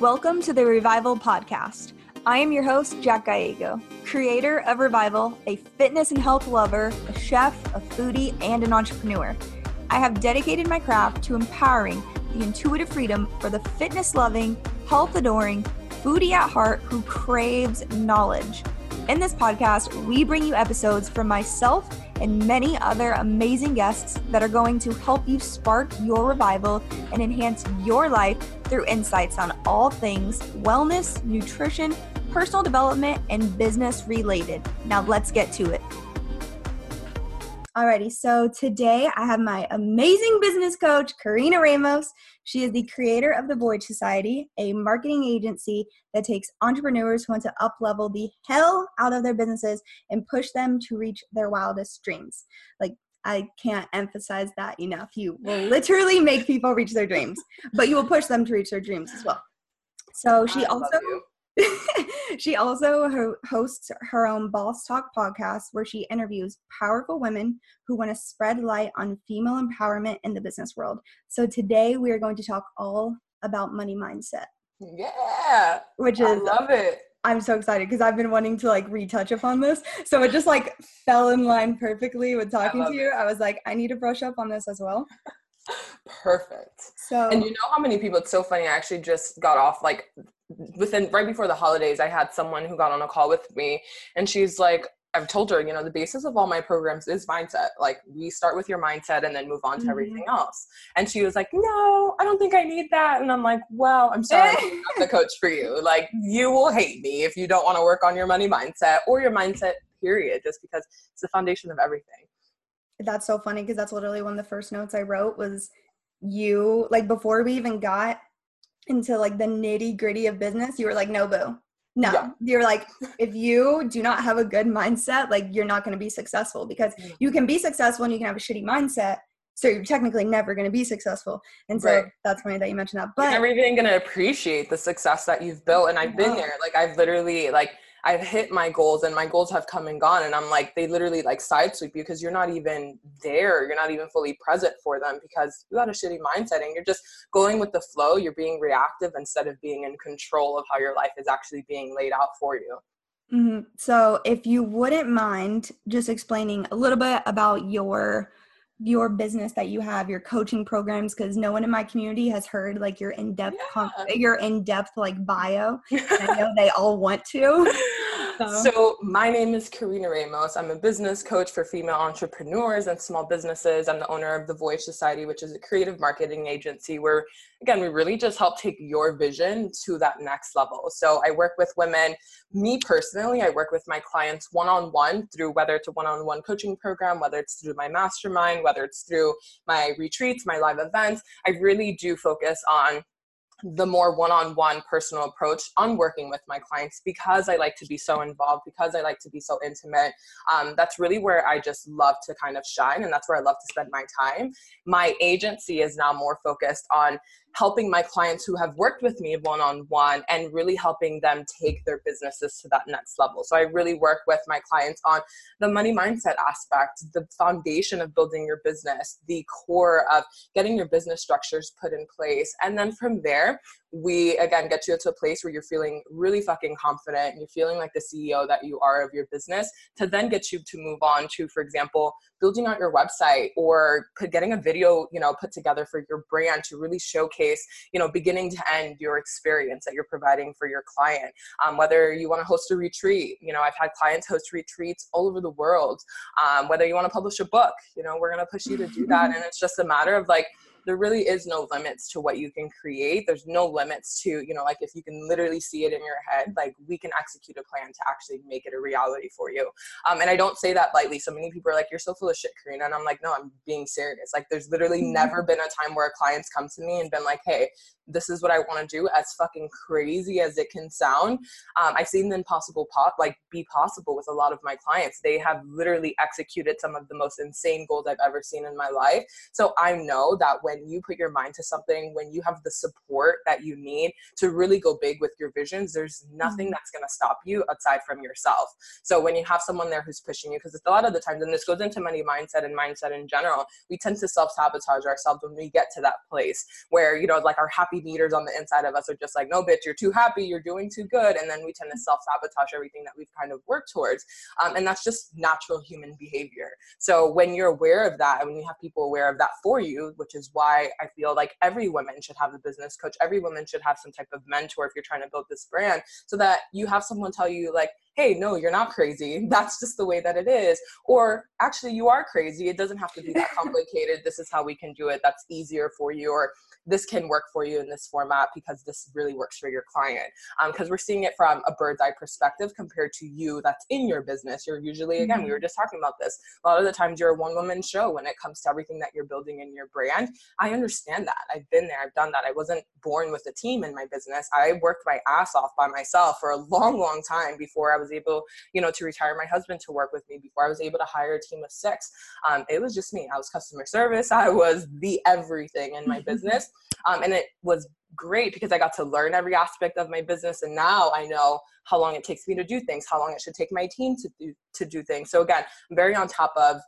Welcome to the Revival Podcast. I am your host, Jack Gallego, creator of Revival, a fitness and health lover, a chef, a foodie, and an entrepreneur. I have dedicated my craft to empowering the intuitive freedom for the fitness loving, health adoring, foodie at heart who craves knowledge. In this podcast, we bring you episodes from myself and many other amazing guests that are going to help you spark your revival and enhance your life through insights on all things wellness, nutrition, personal development, and business related. Now, let's get to it. Alrighty, so today I have my amazing business coach, Karina Ramos. She is the creator of the Voyage Society, a marketing agency that takes entrepreneurs who want to uplevel the hell out of their businesses and push them to reach their wildest dreams. Like I can't emphasize that enough. You will literally make people reach their dreams, but you will push them to reach their dreams as well. So she also she also hosts her own Boss Talk podcast where she interviews powerful women who want to spread light on female empowerment in the business world. So today we are going to talk all about money mindset. Yeah. Which is I love it. I'm so excited because I've been wanting to like retouch upon this. So it just like fell in line perfectly with talking to you. It. I was like, I need to brush up on this as well. Perfect. So and you know how many people it's so funny, I actually just got off like within right before the holidays, I had someone who got on a call with me and she's like, I've told her, you know, the basis of all my programs is mindset. Like we start with your mindset and then move on to mm-hmm. everything else. And she was like, No, I don't think I need that. And I'm like, Well, I'm sorry, I'm not the coach for you. Like you will hate me if you don't want to work on your money mindset or your mindset, period, just because it's the foundation of everything. That's so funny because that's literally one of the first notes I wrote was you like before we even got into like the nitty gritty of business, you were like, no, boo. No, yeah. you're like, if you do not have a good mindset, like you're not going to be successful because mm. you can be successful and you can have a shitty mindset. So you're technically never going to be successful. And so right. that's funny that you mentioned that. But you're never even going to appreciate the success that you've built. And I've been there. Like I've literally like I've hit my goals and my goals have come and gone and I'm like they literally like side sweep you because you're not even there you're not even fully present for them because you got a shitty mindset and you're just going with the flow you're being reactive instead of being in control of how your life is actually being laid out for you mm-hmm. so if you wouldn't mind just explaining a little bit about your your business that you have your coaching programs because no one in my community has heard like your in-depth yeah. con- your in-depth like bio i know they all want to Uh-huh. so. my name is Karina Ramos. I'm a business coach for female entrepreneurs and small businesses. I'm the owner of the Voyage Society, which is a creative marketing agency where, again, we really just help take your vision to that next level. So I work with women. Me personally, I work with my clients one-on-one through whether it's a one-on-one coaching program, whether it's through my mastermind, whether it's through my retreats, my live events. I really do focus on the more one-on-one personal approach on working with my clients because i like to be so involved because i like to be so intimate um, that's really where i just love to kind of shine and that's where i love to spend my time. My agency is now more focused on helping my clients who have worked with me one on one and really helping them take their businesses to that next level. So I really work with my clients on the money mindset aspect, the foundation of building your business, the core of getting your business structures put in place. And then from there, we again get you to a place where you're feeling really fucking confident and you're feeling like the CEO that you are of your business to then get you to move on to, for example, building out your website or getting a video, you know, put together for your brand to really showcase, you know, beginning to end your experience that you're providing for your client. Um, whether you want to host a retreat, you know, I've had clients host retreats all over the world. Um, whether you want to publish a book, you know, we're going to push you to do that. And it's just a matter of like, there really is no limits to what you can create. There's no limits to, you know, like if you can literally see it in your head, like we can execute a plan to actually make it a reality for you. Um, and I don't say that lightly. So many people are like, you're so full of shit, Karina. And I'm like, no, I'm being serious. Like there's literally mm-hmm. never been a time where a client's come to me and been like, hey, this is what I want to do, as fucking crazy as it can sound. Um, I've seen the impossible pop like be possible with a lot of my clients. They have literally executed some of the most insane goals I've ever seen in my life. So I know that when you put your mind to something, when you have the support that you need to really go big with your visions, there's nothing mm-hmm. that's going to stop you aside from yourself. So when you have someone there who's pushing you, because a lot of the times, and this goes into money mindset and mindset in general, we tend to self sabotage ourselves when we get to that place where, you know, like our happy meters on the inside of us are just like, no, bitch, you're too happy, you're doing too good. And then we tend to self sabotage everything that we've kind of worked towards. Um, and that's just natural human behavior. So when you're aware of that, and when you have people aware of that for you, which is why I feel like every woman should have a business coach, every woman should have some type of mentor if you're trying to build this brand, so that you have someone tell you, like, hey, no, you're not crazy. That's just the way that it is. Or actually, you are crazy. It doesn't have to be that complicated. this is how we can do it. That's easier for you. Or this can work for you in this format because this really works for your client. Because um, we're seeing it from a bird's eye perspective compared to you that's in your business. You're usually, again, we were mm-hmm. just talking about this. A lot of the times you're a one woman show when it comes to everything that you're building in your brand. I understand that. I've been there, I've done that. I wasn't born with a team in my business. I worked my ass off by myself for a long, long time before I was able, you know, to retire my husband to work with me, before I was able to hire a team of six. Um, it was just me. I was customer service. I was the everything in my business. Um, and it was great because I got to learn every aspect of my business. And now I know how long it takes me to do things, how long it should take my team to do, to do things. So again, I'm very on top of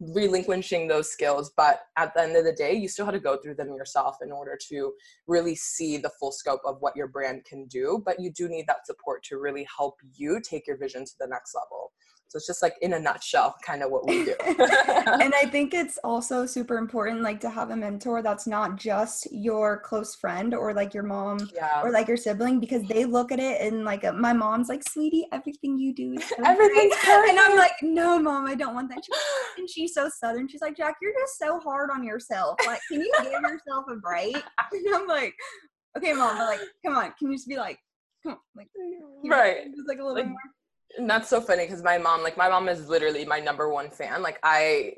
relinquishing those skills but at the end of the day you still have to go through them yourself in order to really see the full scope of what your brand can do but you do need that support to really help you take your vision to the next level so it's just like in a nutshell, kind of what we do. and I think it's also super important, like to have a mentor that's not just your close friend or like your mom yeah. or like your sibling, because they look at it and like my mom's like, "Sweetie, everything you do is so everything's perfect. and I'm like, "No, mom, I don't want that." and she's so southern. She's like, "Jack, you're just so hard on yourself. Like, can you give yourself a break?" And I'm like, "Okay, mom, but like, come on, can you just be like." Come on, like, right. Just like a little like, more and that's so funny because my mom, like my mom is literally my number one fan. Like I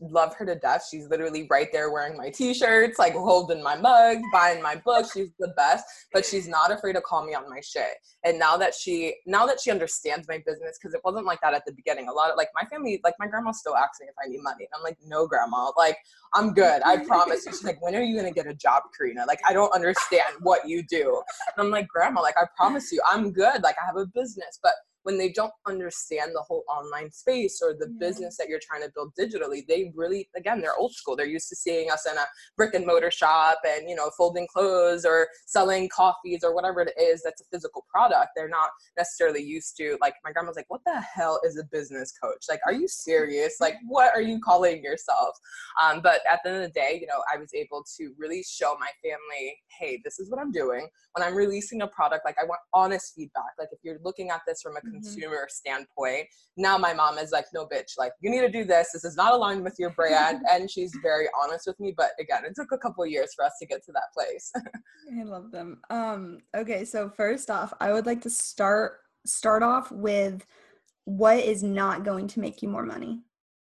love her to death. She's literally right there wearing my t-shirts, like holding my mug, buying my books. She's the best, but she's not afraid to call me on my shit. And now that she now that she understands my business, because it wasn't like that at the beginning. A lot of like my family, like my grandma still asks me if I need money. And I'm like, no, grandma, like I'm good. I promise you. She's like, when are you gonna get a job, Karina? Like I don't understand what you do. And I'm like, grandma, like I promise you, I'm good. Like I have a business, but when they don't understand the whole online space or the yeah. business that you're trying to build digitally they really again they're old school. They're used to seeing us in a brick and mortar shop and you know folding clothes or selling coffees or whatever it is that's a physical product. They're not necessarily used to like my grandma's like what the hell is a business coach? Like are you serious? Like what are you calling yourself? Um, but at the end of the day you know i was able to really show my family hey this is what i'm doing. When i'm releasing a product like i want honest feedback. Like if you're looking at this from a. consumer standpoint. Now my mom is like, no, bitch, like you need to do this. This is not aligned with your brand. and she's very honest with me. But again, it took a couple years for us to get to that place. I love them. Um, okay, so first off, I would like to start start off with what is not going to make you more money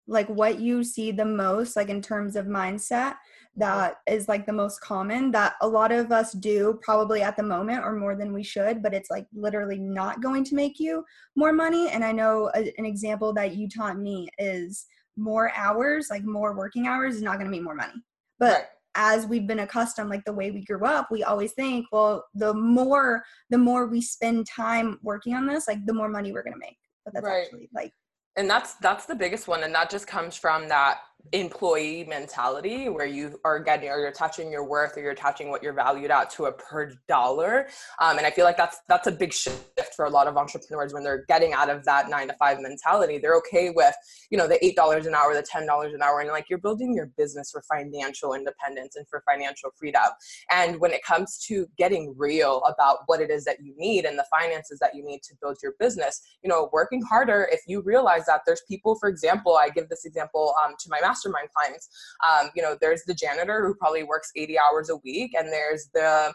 like what you see the most like in terms of mindset that is like the most common that a lot of us do probably at the moment or more than we should but it's like literally not going to make you more money and i know a, an example that you taught me is more hours like more working hours is not going to make more money but right. as we've been accustomed like the way we grew up we always think well the more the more we spend time working on this like the more money we're going to make but that's right. actually like and that's that's the biggest one and that just comes from that employee mentality where you are getting or you're attaching your worth or you're attaching what you're valued at to a per dollar. Um, and i feel like that's that's a big shift for a lot of entrepreneurs when they're getting out of that nine to five mentality. They're okay with you know the eight dollars an hour the ten dollars an hour and like you're building your business for financial independence and for financial freedom. And when it comes to getting real about what it is that you need and the finances that you need to build your business you know working harder if you realize that there's people for example i give this example um, to my master mastermind clients. Um, you know, there's the janitor who probably works 80 hours a week, and there's the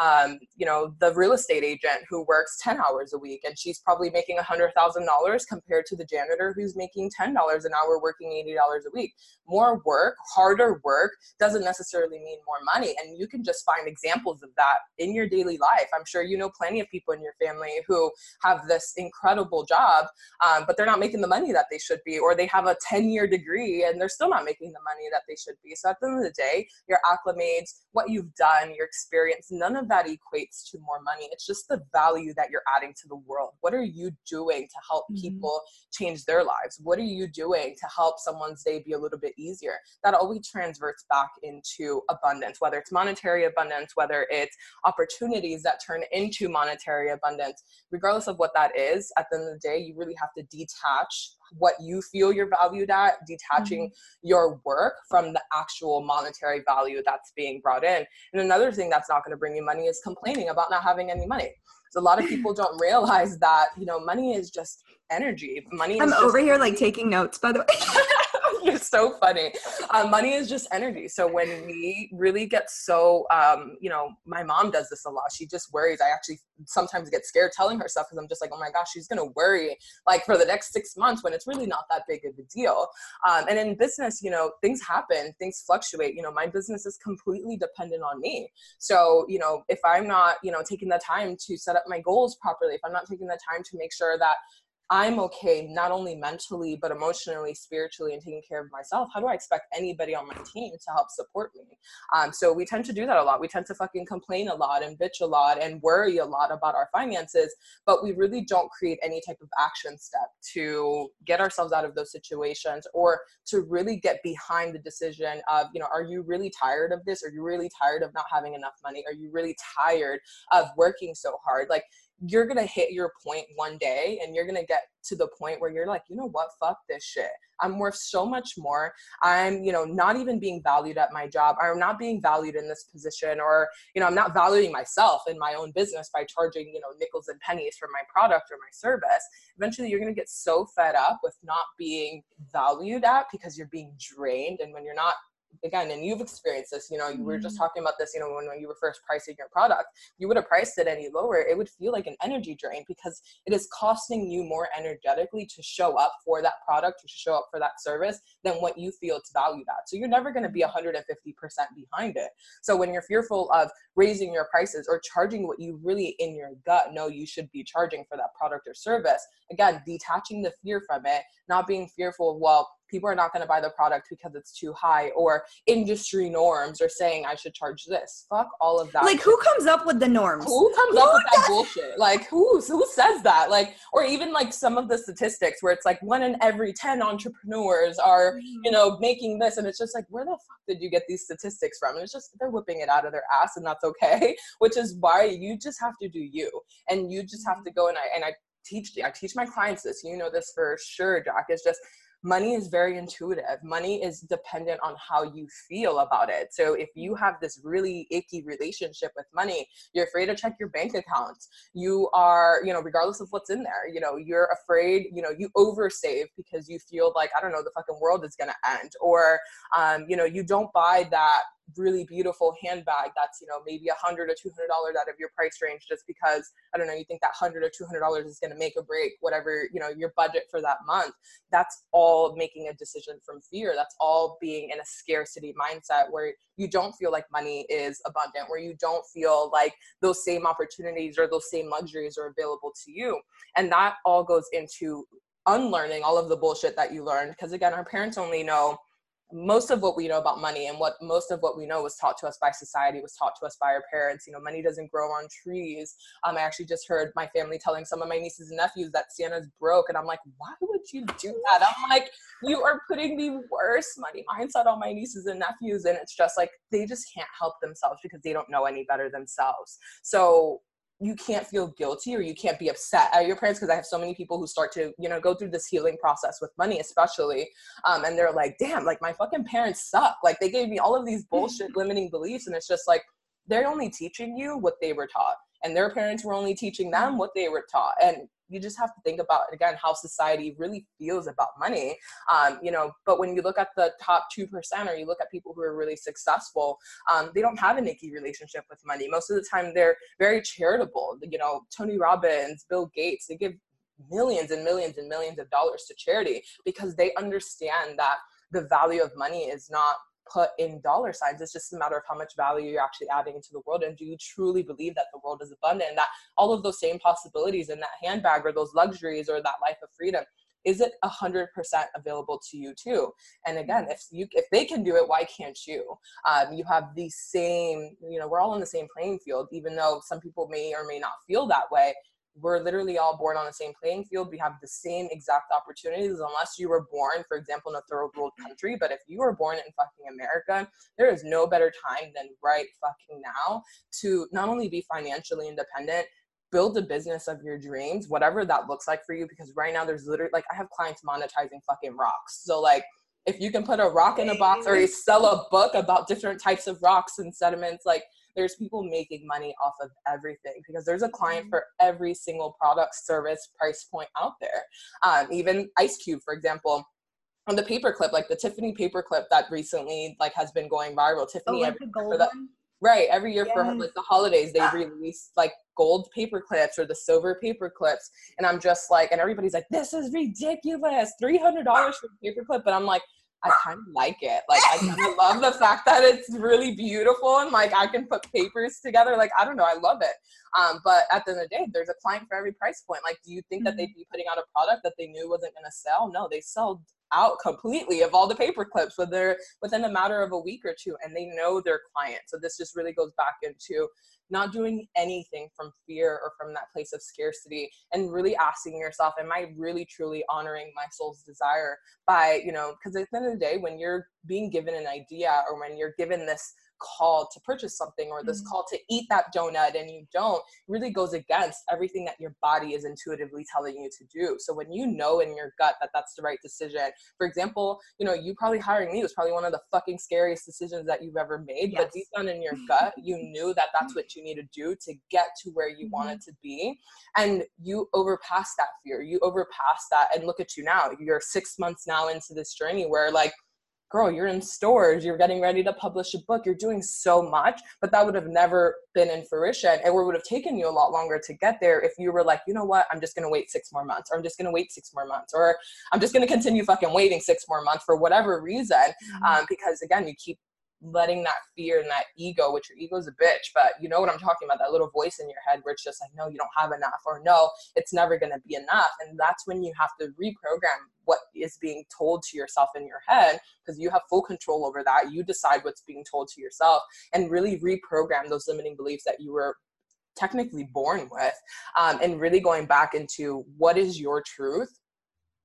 um, you know the real estate agent who works 10 hours a week and she's probably making $100000 compared to the janitor who's making $10 an hour working $80 a week. More work harder work doesn't necessarily mean more money and you can just find examples of that in your daily life. I'm sure you know plenty of people in your family who have this incredible job um, but they're not making the money that they should be or they have a 10 year degree and they're still not making the money that they should be. So at the end of the day your acclimates what you've done your experience none of that equates to more money. It's just the value that you're adding to the world. What are you doing to help mm-hmm. people change their lives? What are you doing to help someone's day be a little bit easier? That always transverts back into abundance whether it's monetary abundance whether it's opportunities that turn into monetary abundance. Regardless of what that is at the end of the day you really have to detach what you feel you're valued at, detaching mm-hmm. your work from the actual monetary value that's being brought in. And another thing that's not going to bring you money is complaining about not having any money. So a lot of people don't realize that, you know, money is just energy. Money I'm over just- here like taking notes by the way. You're so funny. Um, money is just energy. So when we really get so, um, you know, my mom does this a lot. She just worries. I actually sometimes get scared telling her stuff because I'm just like, oh my gosh, she's gonna worry like for the next six months when it's really not that big of a deal. Um, and in business, you know, things happen, things fluctuate. You know, my business is completely dependent on me. So you know, if I'm not, you know, taking the time to set up my goals properly, if I'm not taking the time to make sure that I'm okay, not only mentally, but emotionally, spiritually, and taking care of myself, how do I expect anybody on my team to help support me? Um, so we tend to do that a lot. We tend to fucking complain a lot and bitch a lot and worry a lot about our finances, but we really don't create any type of action step to get ourselves out of those situations or to really get behind the decision of, you know, are you really tired of this? Are you really tired of not having enough money? Are you really tired of working so hard? Like, you're gonna hit your point one day and you're gonna get to the point where you're like you know what? Fuck this shit. I'm worth so much more. I'm you know not even being valued at my job i'm not being valued in this position or you know i'm not valuing myself in my own business by charging you know nickels and pennies for my product or my service. Eventually you're to get so fed up with not being valued at because you're being drained and when you're not again, and you've experienced this, you know, you were just mm-hmm. talking about this, you know, when, when you were first pricing your product, you would have priced it any lower, it would feel like an energy drain because it is costing you more energetically to show up for that product, to show up for that service than what you feel to value that. So you're never going to be 150% behind it. So when you're fearful of raising your prices or charging what you really in your gut know you should be charging for that product or service, again, detaching the fear from it, not being fearful of, well, people are not going to buy the product because it's too high or industry norms are saying I should charge this. Fuck all of that. Like who comes up with the norms? Who comes who up with that bullshit? Like who who says that? Like or even like some of the statistics where it's like one in every 10 entrepreneurs are, you mm-hmm. know, making this and it's just like where the fuck did you get these statistics from? And it's just they're whipping it out of their ass and that's okay, which is why you just have to do you. And you just have to go and I and I teach I teach my clients this. You know this for sure, Jack. Is just money is very intuitive. Money is dependent on how you feel about it. So if you have this really icky relationship with money, you're afraid to check your bank accounts. You are, you know, regardless of what's in there, you know, you're afraid, you know, you oversave because you feel like, I don't know, the fucking world is going to end. Or, um, you know, you don't buy that really beautiful handbag that's you know maybe a hundred or two hundred dollars out of your price range just because i don't know you think that hundred or two hundred dollars is going to make or break whatever you know your budget for that month. That's all making a decision from fear. That's all being in a scarcity mindset where you don't feel like money is abundant where you don't feel like those same opportunities or those same luxuries are available to you. And that all goes into unlearning all of the bullshit that you learned because again our parents only know most of what we know about money and what most of what we know was taught to us by society was taught to us by our parents. You know money doesn't grow on trees. Um, i actually just heard my family telling some of my nieces and nephews that sienna's broke and i'm like why would you do that? I'm like you are putting the worst money mindset on my nieces and nephews and it's just like they just can't help themselves because they don't know any better themselves. So you can't feel guilty or you can't be upset at your parents because I have so many people who start to you know go through this healing process with money especially um, and they're like damn like my fucking parents suck. Like they gave me all of these bullshit limiting beliefs and it's just like they're only teaching you what they were taught and their parents were only teaching them mm-hmm. what they were taught. And you just have to think about again how society really feels about money. Um, you know but when you look at the top 2% or you look at people who are really successful um, they don't have an icky relationship with money. Most of the time they're very charitable. You know tony robbins bill gates they give millions and millions and millions of dollars to charity because they understand that the value of money is not put in dollar signs. It's just a matter of how much value you're actually adding into the world. And do you truly believe that the world is abundant and that all of those same possibilities in that handbag or those luxuries or that life of freedom is it a 100% available to you too and again if you if they can do it why can't you um, you have the same you know we're all on the same playing field even though some people may or may not feel that way we're literally all born on the same playing field. We have the same exact opportunities, unless you were born, for example, in a third world country. But if you were born in fucking America, there is no better time than right fucking now to not only be financially independent, build a business of your dreams, whatever that looks like for you. Because right now, there's literally like I have clients monetizing fucking rocks. So like if you can put a rock in a box or you sell a book about different types of rocks and sediments, like there's people making money off of everything because there's a client mm-hmm. for every single product, service, price point out there. Um, even Ice Cube, for example, on the paperclip, like the Tiffany paperclip that recently like has been going viral. Tiffany, oh, like every, the gold that, one? right? Every year yes. for like the holidays, they release like gold paper clips or the silver paper clips, and I'm just like, and everybody's like, this is ridiculous, three hundred dollars for a paper clip, but I'm like I kind of like it. Like I kind of love the fact that it's really beautiful and like I can put papers together. Like I don't know, I love it. Um, but at the end of the day, there's a client for every price point. Like, do you think that they'd mm-hmm. be putting out a product that they knew wasn't going to sell? No, they sold out completely of all the paper clips within within a matter of a week or two, and they know their client. So this just really goes back into not doing anything from fear or from that place of scarcity and really asking yourself am i really truly honoring my soul's desire by you know because at the end of the day when you're being given an idea or when you're given this call to purchase something or this mm-hmm. call to eat that donut and you don't really goes against everything that your body is intuitively telling you to do so when you know in your gut that that's the right decision for example you know you probably hiring me was probably one of the fucking scariest decisions that you've ever made yes. but deep down in your gut you knew that that's what you need to do to get to where you mm-hmm. wanted to be and you overpass that fear you overpass that and look at you now you're six months now into this journey where like girl, you're in stores, you're getting ready to publish a book, you're doing so much, but that would have never been in fruition. It would have taken you a lot longer to get there if you were like, you know what, I'm just gonna wait six more months, or I'm just gonna wait six more months, or I'm just gonna continue fucking waiting six more months for whatever reason. Mm-hmm. Um, because again, you keep letting that fear and that ego, which your ego's a bitch, but you know what I'm talking about, that little voice in your head where it's just like, no, you don't have enough, or no, it's never gonna be enough. And that's when you have to reprogram what is being told to yourself in your head because you have full control over that. You decide what's being told to yourself and really reprogram those limiting beliefs that you were technically born with um, and really going back into what is your truth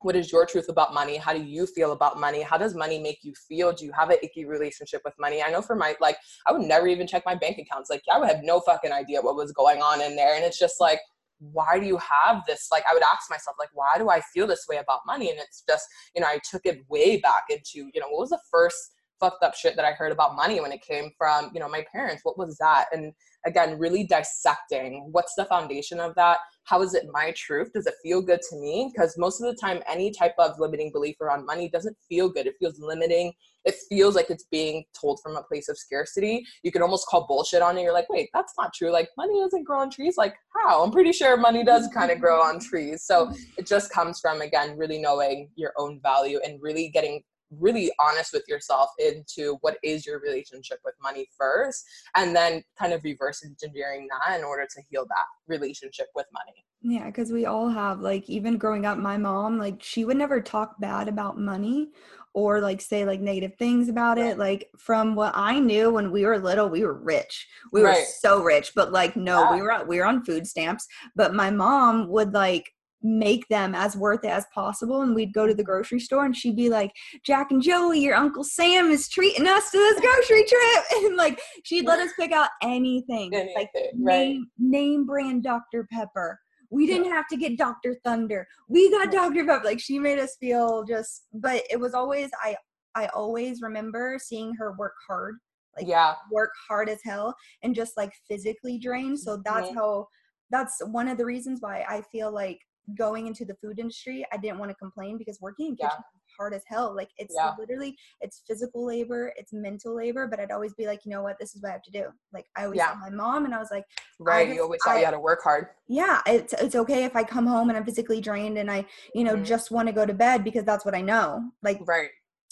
what is your truth about money? How do you feel about money? How does money make you feel? Do you have an icky relationship with money? I know for my like i would never even check my bank accounts. Like i would have no fucking idea what was going on in there. And it's just like why do you have this? Like i would ask myself like why do i feel this way about money? And it's just you know i took it way back into you know what was the first fucked up shit that i heard about money when it came from you know my parents. What was that? And again really dissecting what's the foundation of that? How is it my truth? Does it feel good to me? Because most of the time any type of limiting belief around money doesn't feel good. It feels limiting. It feels like it's being told from a place of scarcity. You can almost call bullshit on it. You're like wait that's not true. Like money doesn't grow on trees? Like how? I'm pretty sure money does kind of grow on trees. So it just comes from again really knowing your own value and really getting really honest with yourself into what is your relationship with money first and then kind of reverse engineering that in order to heal that relationship with money. Yeah because we all have like even growing up my mom like she would never talk bad about money or like say like negative things about it. Like from what i knew when we were little we were rich. We right. were so rich but like no yeah. we were we were on food stamps. But my mom would like make them as worth it as possible. And we'd go to the grocery store and she'd be like, Jack and Joey, your Uncle Sam is treating us to this grocery trip. And like she'd let us pick out anything. anything like right. name name brand Dr. Pepper. We didn't have to get Dr. Thunder. We got Dr. Pepper. Like she made us feel just but it was always I I always remember seeing her work hard like yeah work hard as hell and just like physically drained so that's Mhm. how that's one of the reasons why i feel like going into the food industry i didn't want to complain because working in Yeah. kitchen is hard as hell like it's Yeah. literally it's physical labor it's mental labor but i'd always be like you know what this is what i have to do like i always Yeah. my mom and i was like right just- you always thought I- you had to work hard yeah it's it's okay if i come home and i'm physically drained and i you know Mhm. just want to go to bed because that's what i know like right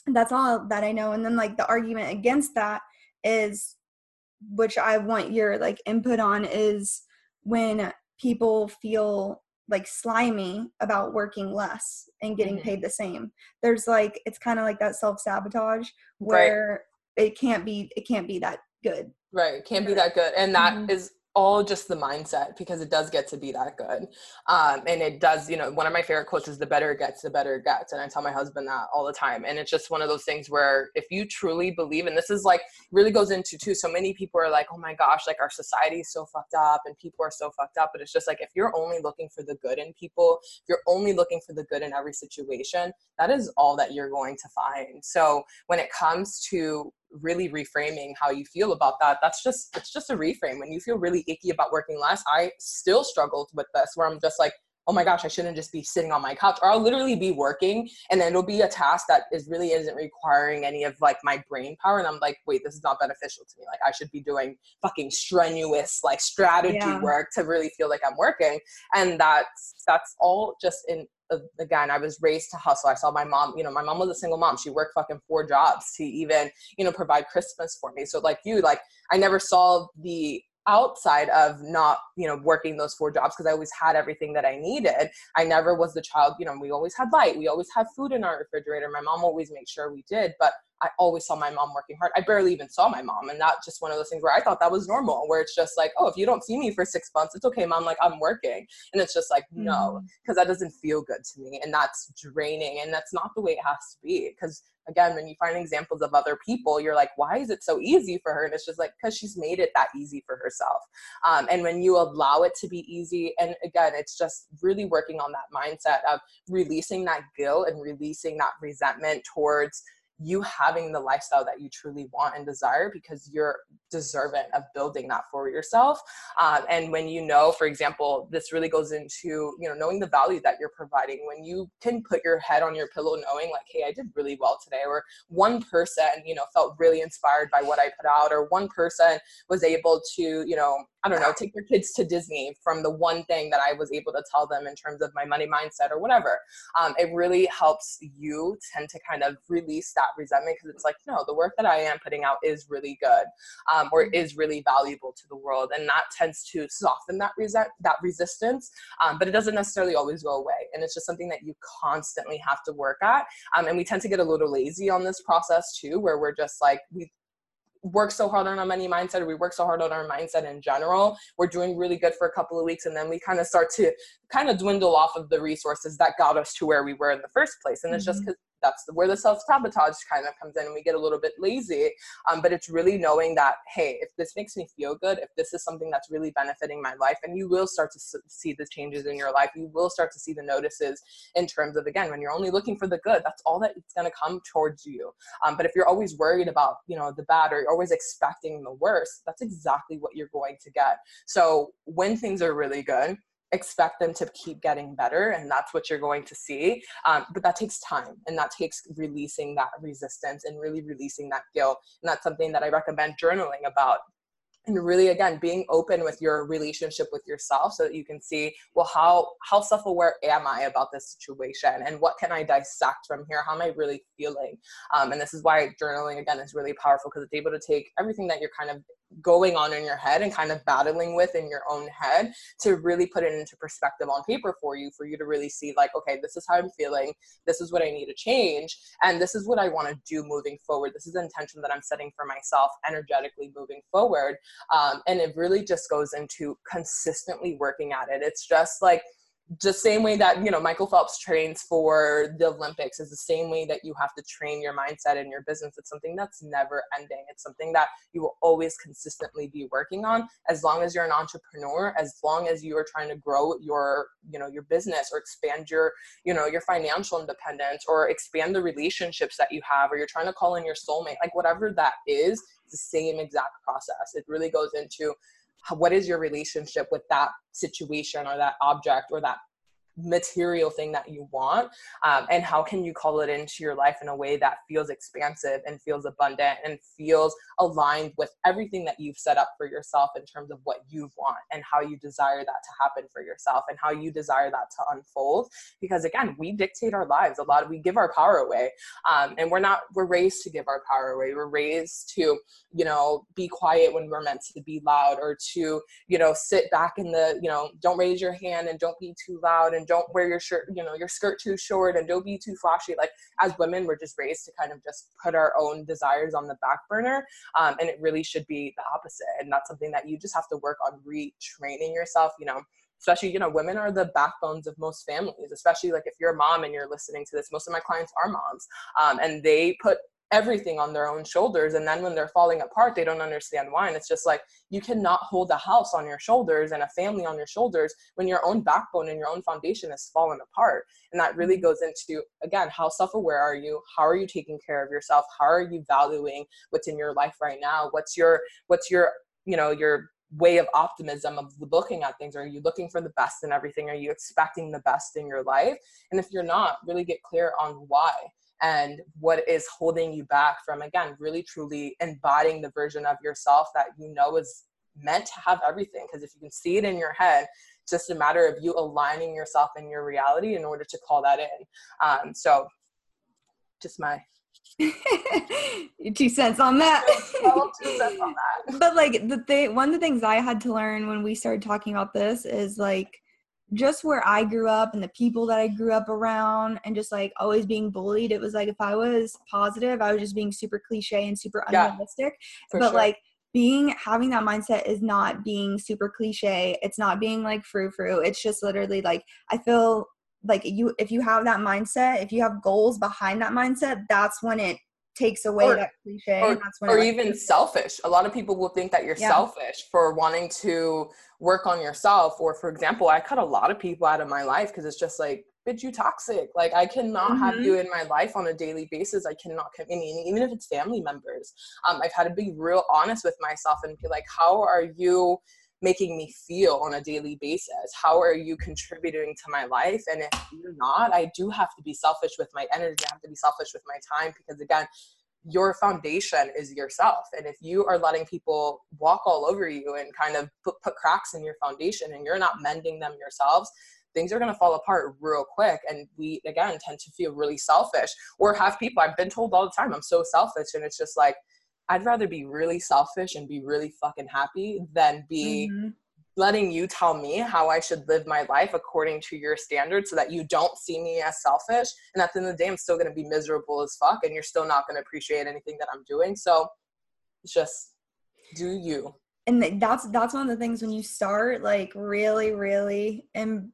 that's all that i know and then like the argument against that is which i want your like input on is when people feel like slimy about working less and getting Mhm. paid the same there's like it's kind of like that self-sabotage Right. where it can't be it can't be that good Right. Can't be that good. And that is Mhm. All just the mindset because it does get to be that good. Um, and it does, you know, one of my favorite quotes is the better it gets, the better it gets. And I tell my husband that all the time. And it's just one of those things where if you truly believe, and this is like really goes into too, so many people are like, oh my gosh, like our society is so fucked up and people are so fucked up. But it's just like if you're only looking for the good in people, if you're only looking for the good in every situation, that is all that you're going to find. So when it comes to really reframing how you feel about that that's just it's just a reframe. When you feel really icky about working less i still struggled with this where i'm just like oh my gosh i shouldn't just be sitting on my couch. Or i'll literally be working and then it'll be a task that is really isn't requiring any of like my brain power and i'm like wait this is not beneficial to me. Like i should be doing fucking strenuous like strategy Yeah. work to really feel like i'm working. And that's that's all just in again i was raised to hustle. I saw my mom you know my mom was a single mom. She worked fucking four jobs to even you know provide christmas for me. So like you like i never saw the outside of not you know working those four jobs because i always had everything that i needed. I never was the child you know we always had light. We always had food in our refrigerator. My mom always made sure we did. But i always saw my mom working hard. I barely even saw my mom and that's just one of those things where i thought that was normal where it's just like oh if you don't see me for six months it's okay mom like i'm working. And it's just like no because that doesn't feel good to me and that's draining and that's not the way it has to be because again when you find examples of other people you're like why is it so easy for her? And it's just like because she's made it that easy for herself. Um, and when you allow it to be easy and again it's just really working on that mindset of releasing that guilt and releasing that resentment towards you having the lifestyle that you truly want and desire because you're deserving of building that for yourself. Um, and when you know for example this really goes into you know knowing the value that you're providing when you can put your head on your pillow knowing like hey i did really well today or one person you know felt really inspired by what i put out or one person was able to you know i don't know take their kids to disney from the one thing that i was able to tell them in terms of my money mindset or whatever. Um, it really helps you tend to kind of release that resentment because it's like no the work that i am putting out is really good um, or is really valuable to the world and that tends to soften that resent that resistance um, but it doesn't necessarily always go away and it's just something that you constantly have to work at um, and we tend to get a little lazy on this process too where we're just like we work so hard on our money mindset or we work so hard on our mindset in general we're doing really good for a couple of weeks and then we kind of start to kind of dwindle off of the resources that got us to where we were in the first place and it's just Mhm. because that's where the self-sabotage kind of comes in and we get a little bit lazy um, but it's really knowing that hey if this makes me feel good if this is something that's really benefiting my life and you will start to see the changes in your life you will start to see the notices in terms of again when you're only looking for the good that's all that it's going to come towards you. Um, but if you're always worried about you know the bad or you're always expecting the worst that's exactly what you're going to get. So when things are really good expect them to keep getting better and that's what you're going to see. Um, but that takes time and that takes releasing that resistance and really releasing that guilt. And that's something that i recommend journaling about. And really again being open with your relationship with yourself so that you can see well how how self-aware am i about this situation? And what can i dissect from here? How am i really feeling? Um, and this is why journaling again is really powerful because it's able to take everything that you're kind of going on in your head and kind of battling with in your own head to really put it into perspective on paper for you for you to really see like okay this is how i'm feeling this is what i need to change and this is what i want to do moving forward. This is the intention that i'm setting for myself energetically moving forward um, and it really just goes into consistently working at it. It's just like the same way that you know michael phelps trains for the olympics is the same way that you have to train your mindset and your business. It's something that's never ending. It's something that you will always consistently be working on. As long as you're an entrepreneur as long as you are trying to grow your you know your business or expand your you know your financial independence or expand the relationships that you have or you're trying to call in your soulmate like whatever that is it's the same exact process. It really goes into what is your relationship with that situation or that object or that material thing that you want um, and how can you call it into your life in a way that feels expansive and feels abundant and feels aligned with everything that you've set up for yourself in terms of what you want and how you desire that to happen for yourself and how you desire that to unfold? Because again we dictate our lives. A lot of, we give our power away um, and we're not we're raised to give our power away. We're raised to you know be quiet when we're meant to be loud or to you know sit back in the you know don't raise your hand and don't be too loud and don't wear your shirt, you know, your skirt too short and don't be too flashy. Like as women, we're just raised to kind of just put our own desires on the back burner. Um, and it really should be the opposite. And that's something that you just have to work on retraining yourself, you know, especially you know women are the backbones of most families especially like if you're a mom and you're listening to this most of my clients are moms um, and they put everything on their own shoulders and then when they're falling apart they don't understand why and it's just like you cannot hold a house on your shoulders and a family on your shoulders when your own backbone and your own foundation is fallen apart. And that really goes into again how self-aware are you? How are you taking care of yourself? How are you valuing what's in your life right now? What's your what's your you know your way of optimism of looking at things? Are you looking for the best in everything? Are you expecting the best in your life? And if you're not really get clear on why and what is holding you back from again really truly embodying the version of yourself that you know is meant to have everything because if you can see it in your head it's just a matter of you aligning yourself in your reality in order to call that in um, so just my two cents on that. two cents on that. but like the thing, one of the things I had to learn when we started talking about this is like just where I grew up and the people that I grew up around and just like always being bullied, it was like if I was positive, I was just being super cliche and super unrealistic. Yeah, but sure. like being having that mindset is not being super cliche. It's not being like frou frou. It's just literally like I feel like you if you have that mindset, if you have goals behind that mindset, that's when it takes away or, that cliche. Or, or even selfish. A lot of people will think that you're yeah. selfish for wanting to work on yourself. Or for example, I cut a lot of people out of my life because it's just like, bitch, you toxic. Like I cannot mm-hmm. have you in my life on a daily basis. I cannot. I mean, even if it's family members, um, I've had to be real honest with myself and be like, how are you? Making me feel on a daily basis. How are you contributing to my life? And if you're not i do have to be selfish with my energy. I have to be selfish with my time because again your foundation is yourself. And if you are letting people walk all over you and kind of put, put cracks in your foundation and you're not mending them yourselves things are going to fall apart real quick. And we again tend to feel really selfish or have people i've been told all the time i'm so selfish. And it's just like i'd rather be really selfish and be really fucking happy than be mm-hmm letting you tell me how I should live my life according to your standards so that you don't see me as selfish. And at the end of the day, I'm still going to be miserable as fuck and you're still not going to appreciate anything that I'm doing. So just do you. And that's that's one of the things when you start like really really and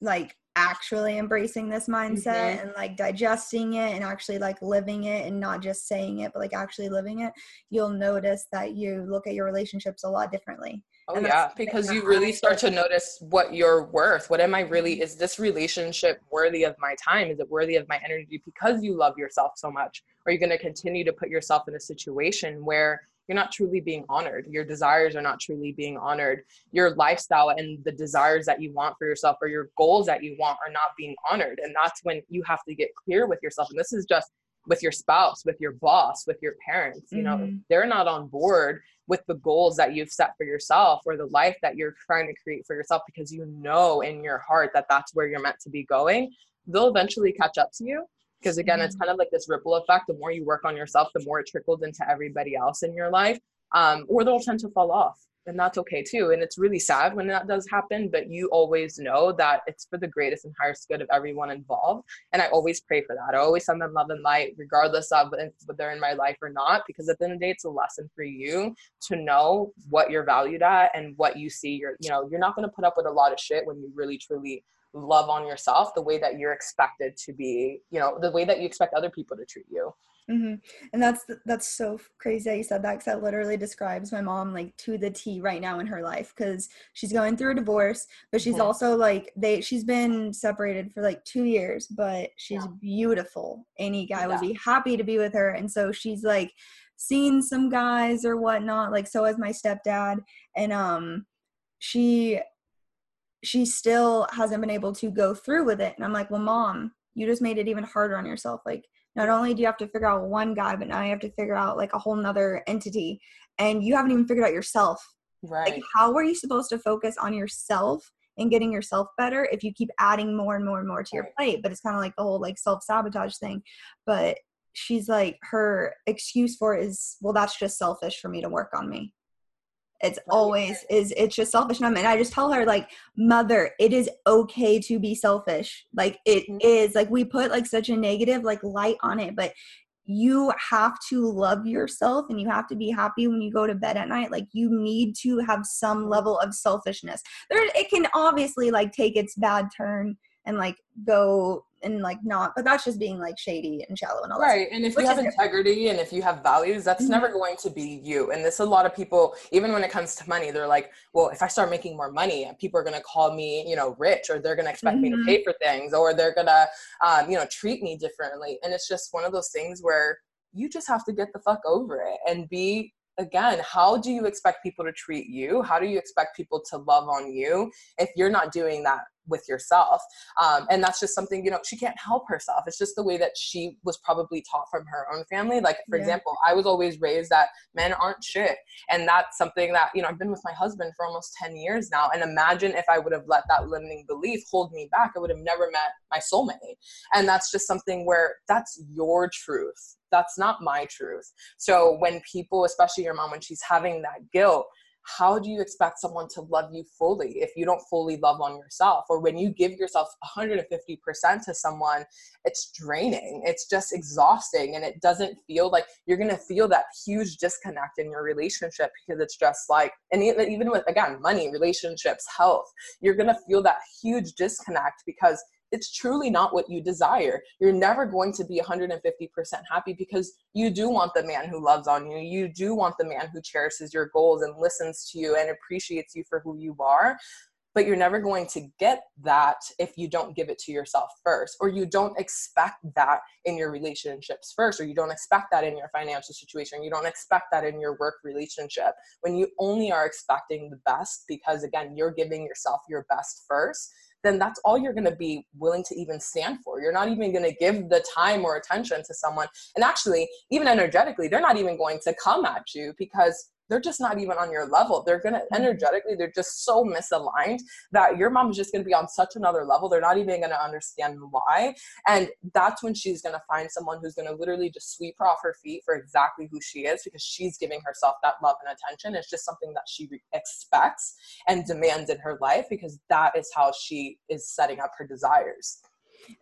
like actually embracing this mindset mm-hmm. and like digesting it and actually like living it and not just saying it but like actually living it you'll notice that you look at your relationships a lot differently oh yeah because you really start to notice what you're worth what am i really mm-hmm. is this relationship worthy of my time is it worthy of my energy because you love yourself so much are you going to continue to put yourself in a situation where you're not truly being honored. Your desires are not truly being honored. Your lifestyle and the desires that you want for yourself or your goals that you want are not being honored. And that's when you have to get clear with yourself. And this is just with your spouse, with your boss, with your parents. You know, mm-hmm. they're not on board with the goals that you've set for yourself or the life that you're trying to create for yourself because you know in your heart that that's where you're meant to be going. They'll eventually catch up to you because again mm-hmm. it's kind of like this ripple effect the more you work on yourself the more it trickles into everybody else in your life um, or they'll tend to fall off and that's okay too and it's really sad when that does happen but you always know that it's for the greatest and highest good of everyone involved and i always pray for that i always send them love and light regardless of whether they're in my life or not because at the end of the day it's a lesson for you to know what you're valued at and what you see you're you know you're not going to put up with a lot of shit when you really truly love on yourself the way that you're expected to be you know the way that you expect other people to treat you Mm-hmm. And that's that's so crazy that you said that because that literally describes my mom like to the T right now in her life because she's going through a divorce, but she's mm-hmm. also like they she's been separated for like two years, but she's yeah. beautiful. Any guy yeah. would be happy to be with her, and so she's like seen some guys or whatnot. Like so has my stepdad, and um, she she still hasn't been able to go through with it. And I'm like, well, mom, you just made it even harder on yourself. Like not only do you have to figure out one guy, but now you have to figure out like a whole nother entity. And you haven't even figured out yourself. Right. Like, how are you supposed to focus on yourself and getting yourself better if you keep adding more and more and more to your plate? But it's kind of like the whole like self sabotage thing. But she's like, her excuse for it is, well, that's just selfish for me to work on me it's always is it's just selfish and I just tell her like mother it is okay to be selfish. Like it mm-hmm. is like we put like such a negative like light on it but you have to love yourself and you have to be happy when you go to bed at night. Like you need to have some level of selfishness. There it can obviously like take its bad turn and like go and like not but that's just being like shady and shallow and all right and if you have integrity and if you have values that's mm-hmm. never going to be you and this a lot of people even when it comes to money they're like well if i start making more money people are going to call me you know rich or they're going to expect mm-hmm. me to mm-hmm. pay for things or they're going to um, you know treat me differently and it's just one of those things where you just have to get the fuck over it and be again, how do you expect people to treat you? How do you expect people to love on you if you're not doing that with yourself? Um, and that's just something, you know, she can't help herself. It's just the way that she was probably taught from her own family. Like, for yeah. example, I was always raised that men aren't shit. And that's something that, you know, I've been with my husband for almost 10 years now. And imagine if I would have let that limiting belief hold me back, I would have never met my soulmate. And that's just something where that's your truth that's not my truth. So when people, especially your mom, when she's having that guilt, how do you expect someone to love you fully if you don't fully love on yourself or when you give yourself 150% to someone it's draining it's just exhausting and it doesn't feel like you're going to feel that huge disconnect in your relationship because it's just like and even with again money relationships health you're going to feel that huge disconnect because it's truly not what you desire. You're never going to be 150% happy because you do want the man who loves on you. You do want the man who cherishes your goals and listens to you and appreciates you for who you are. But you're never going to get that if you don't give it to yourself first, or you don't expect that in your relationships first, or you don't expect that in your financial situation, you don't expect that in your work relationship. When you only are expecting the best because, again, you're giving yourself your best first, then that's all you're going to be willing to even stand for. You're not even going to give the time or attention to someone. And actually, even energetically, they're not even going to come at you because they're just not even on your level. They're gonna mm-hmm. energetically, they're just so misaligned that your mom is just gonna be on such another level. They're not even gonna understand why. And that's when she's gonna find someone who's gonna literally just sweep her off her feet for exactly who she is because she's giving herself that love and attention. It's just something that she expects and demands in her life because that is how she is setting up her desires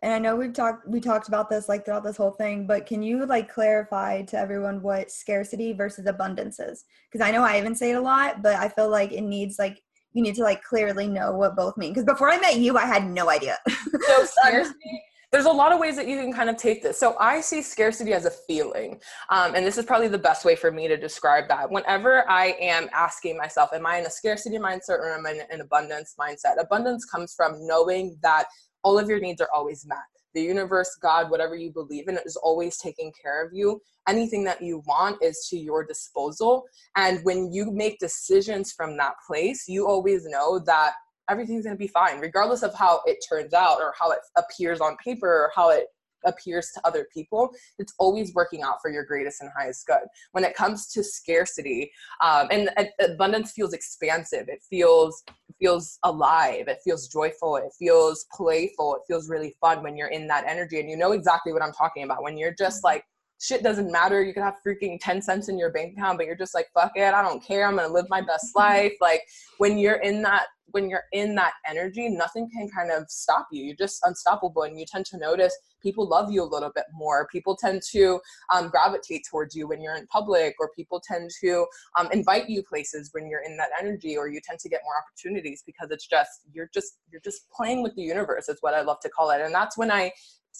and i know we've talked we talked about this like throughout this whole thing but can you like clarify to everyone what scarcity versus abundance is because i know i even say it a lot but i feel like it needs like you need to like clearly know what both mean because before i met you i had no idea so scarcity there's a lot of ways that you can kind of take this. So I see scarcity as a feeling. Um, and this is probably the best way for me to describe that. Whenever I am asking myself, am I in a scarcity mindset or am I in an abundance mindset? Abundance comes from knowing that all of your needs are always met. The universe, God, whatever you believe in, is always taking care of you. Anything that you want is to your disposal. And when you make decisions from that place, you always know that everything's going to be fine, regardless of how it turns out or how it appears on paper or how it appears to other people, it's always working out for your greatest and highest good. When it comes to scarcity, um, and, and abundance feels expansive. It feels feels alive. It feels joyful. It feels playful. It feels really fun when you're in that energy, and you know exactly what I'm talking about. When you're just mm-hmm. like shit doesn't matter. You can have freaking 10 cents in your bank account, but you're just like, fuck it, I don't care. I'm gonna live my best life. Like when you're in that when you're in that energy, nothing can kind of stop you. You're just unstoppable and you tend to notice people love you a little bit more people tend to um, gravitate towards you when you're in public or people tend to um, invite you places when you're in that energy or you tend to get more opportunities because it's just you're just you're just playing with the universe is what i love to call it and that's when i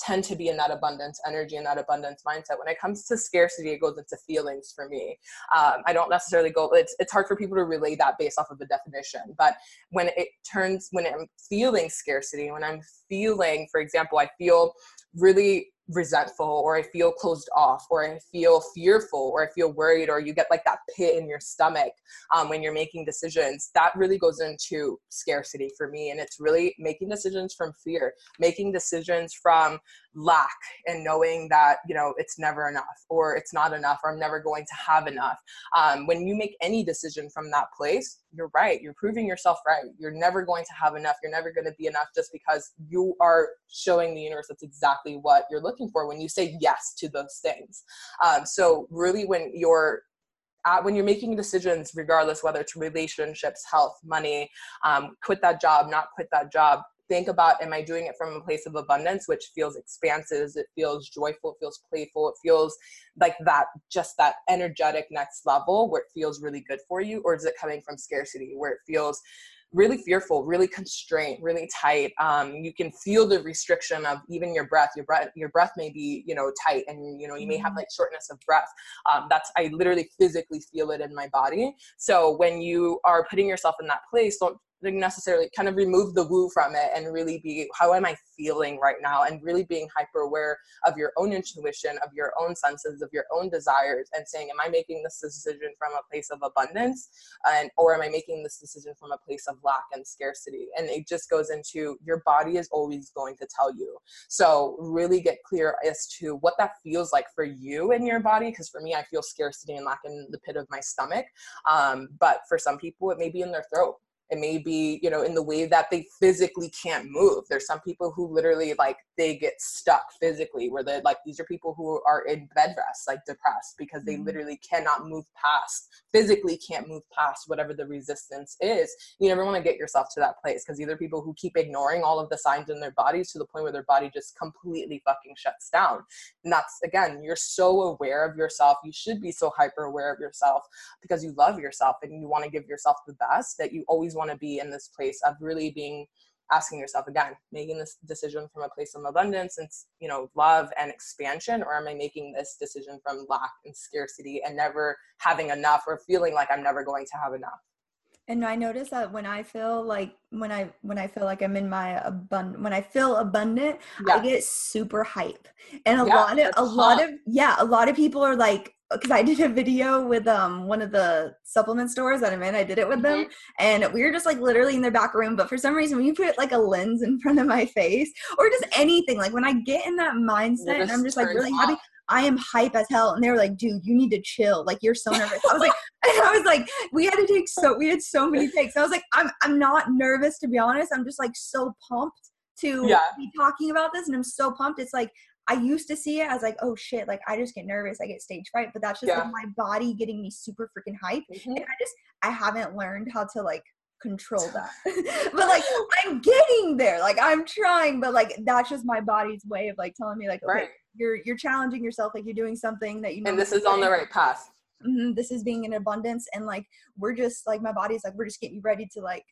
tend to be in that abundance energy and that abundance mindset. When it comes to scarcity, it goes into feelings for me. Um, I don't necessarily go, it's, it's hard for people to relay that based off of a definition. But when it turns, when I'm feeling scarcity, when I'm feeling, for example, I feel really resentful or I feel closed off or I feel fearful or I feel worried or you get like that pit in your stomach um, when you're making decisions, that really goes into scarcity for me. And it's really making decisions from fear, making decisions from lack and knowing that, you know, it's never enough or it's not enough or I'm never going to have enough. Um, when you make any decision from that place, you're right. You're proving yourself right. You're never going to have enough. You're never going to be enough just because you are showing the universe that's exactly what you're looking for when you say yes to those things. Um, so really, when you're uh, when you're making decisions, regardless whether it's relationships, health, money, um, quit that job, not quit that job, think about am I doing it from a place of abundance, which feels expansive, it feels joyful, it feels playful, it feels like that, just that energetic next level where it feels really good for you, or is it coming from scarcity where it feels really fearful, really constrained, really tight. Um, you can feel the restriction of even your breath. Your breath, your breath may be, you know, tight, and you know you may have mm-hmm. like shortness of breath. Um, that's I literally physically feel it in my body. So when you are putting yourself in that place, don't necessarily kind of remove the woo from it and really be how am i feeling right now and really being hyper aware of your own intuition of your own senses of your own desires and saying am i making this decision from a place of abundance and or am i making this decision from a place of lack and scarcity and it just goes into your body is always going to tell you. So really get clear as to what that feels like for you in your body because for me i feel scarcity and lack in the pit of my stomach. Um, but for some people it may be in their throat it may be you know in the way that they physically can't move. There's some people who literally like they get stuck physically where they're like these are people who are in bed rest like depressed because they mm-hmm. literally cannot move past physically can't move past whatever the resistance is. You never want to get yourself to that place because either people who keep ignoring all of the signs in their bodies to the point where their body just completely fucking shuts down. And that's again you're so aware of yourself. You should be so hyper aware of yourself because you love yourself and you want to give yourself the best that you always want to be in this place of really being asking yourself again making this decision from a place of abundance and you know love and expansion or am i making this decision from lack and scarcity and never having enough or feeling like i'm never going to have enough and i notice that when i feel like when i when i feel like i'm in my abundant when i feel abundant yeah. i get super hype and a yeah, lot of a lot of yeah a lot of people are like because I did a video with um one of the supplement stores that I'm in. I did it with them, mm-hmm. and we were just like literally in their back room. But for some reason, when you put like a lens in front of my face, or just anything, like when I get in that mindset, and I'm just like really off. happy. I am hype as hell, and they were like, "Dude, you need to chill. Like you're so nervous." I was like, I was like, we had to take so we had so many takes. I was like, I'm I'm not nervous to be honest. I'm just like so pumped to yeah. be talking about this, and I'm so pumped. It's like I used to see it as like, oh shit, like I just get nervous, I get stage fright, but that's just yeah. like my body getting me super freaking hype. Mm-hmm. And I just I haven't learned how to like control that. but like I'm getting there. Like I'm trying, but like that's just my body's way of like telling me like, okay, right. you're you're challenging yourself, like you're doing something that you know. And this is on the right path. Mm-hmm, this is being in abundance and like we're just like my body's like we're just getting ready to like